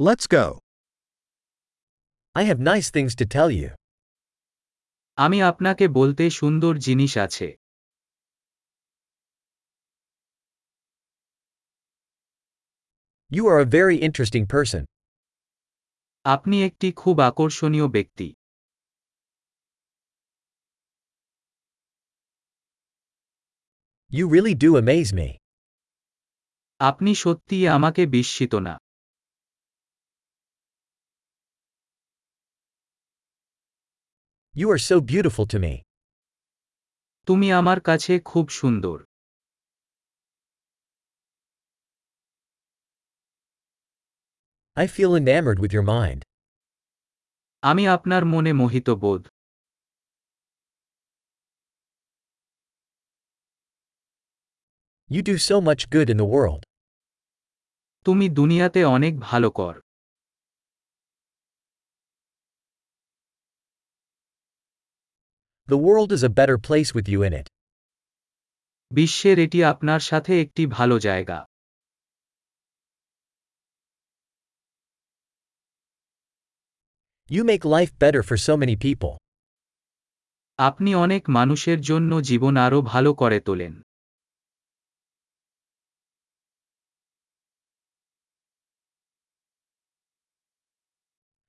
Let's go. I have nice things to tell you. আমি আপনাকে বলতে সুন্দর জিনিস আছে You are a very interesting person. আপনি একটি খুব আকর্ষণীয় ব্যক্তি You really do amaze me. আপনি সত্যিই আমাকে বিস্মিত না You are so beautiful to me. তুমি আমার কাছে খুব সুন্দর I feel enamored with your mind. আমি আপনার মনে মোহিত বোধ You do so much good in the world. তুমি দুনিয়াতে অনেক ভালো কর The world is a better place with you in it. বিশ্বের এটি আপনার সাথে একটি ভালো জায়গা You make life better for so many people. আপনি অনেক মানুষের জন্য জীবন আরও ভালো করে তোলেন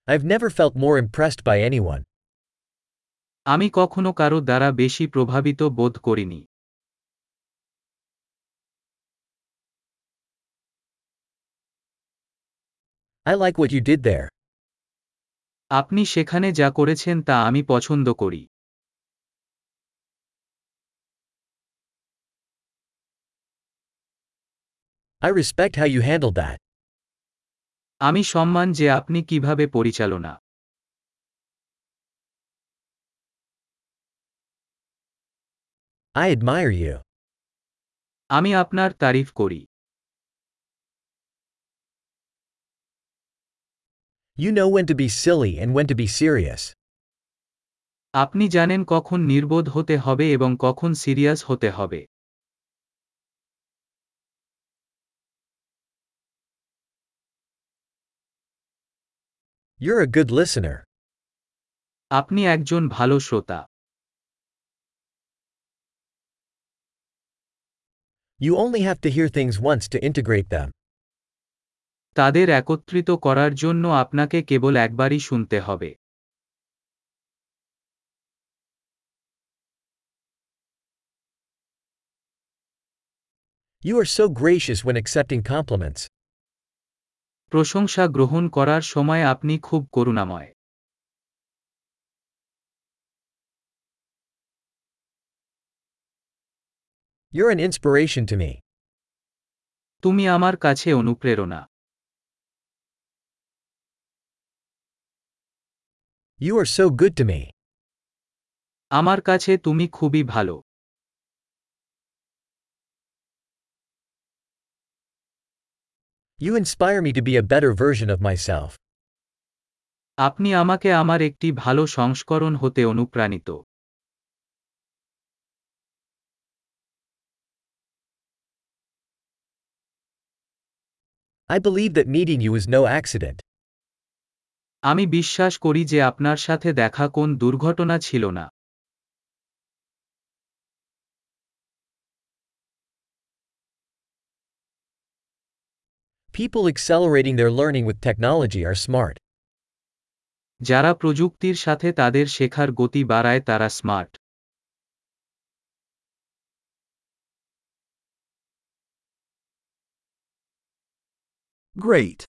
I've never felt more impressed by anyone. আমি কখনো কারও দ্বারা বেশি প্রভাবিত বোধ করিনি I like what you did there. আপনি সেখানে যা করেছেন তা আমি পছন্দ করি I respect how you handled that. আমি সম্মান যে আপনি কীভাবে পরিচালনা I admire you. আমি আপনার তারিফ করি You know when to be silly and when to be serious. আপনি জানেন কখন নির্বোধ হতে হবে এবং কখন সিরিয়াস হতে হবে You're a good listener. আপনি একজন ভালো শ্রোতা you only have to hear things once to integrate them তাদের একত্রিত করার জন্য আপনাকে কেবল একবারই শুনতে হবে। You are so gracious when accepting compliments প্রশংসা গ্রহণ করার সময় আপনি খুব করুণাময়। You're an inspiration to me. তুমি আমার কাছে অনুপ্রেরণা You are so good to me. আমার কাছে তুমি খুবই ভালো You inspire me to be a better version of myself. আপনি আমাকে আমার একটি ভালো সংস্করণ হতে অনুপ্রাণিত I believe that meeting you is no accident. আমি বিশ্বাস করি যে আপনার সাথে দেখা কোন দুর্ঘটনা ছিল না People accelerating their learning with technology are smart. যারা প্রযুক্তির সাথে তাদের শেখার গতি বাড়ায় তারা smart Great.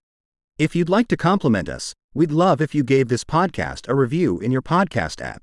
If you'd like to compliment us, we'd love if you gave this podcast a review in your podcast app.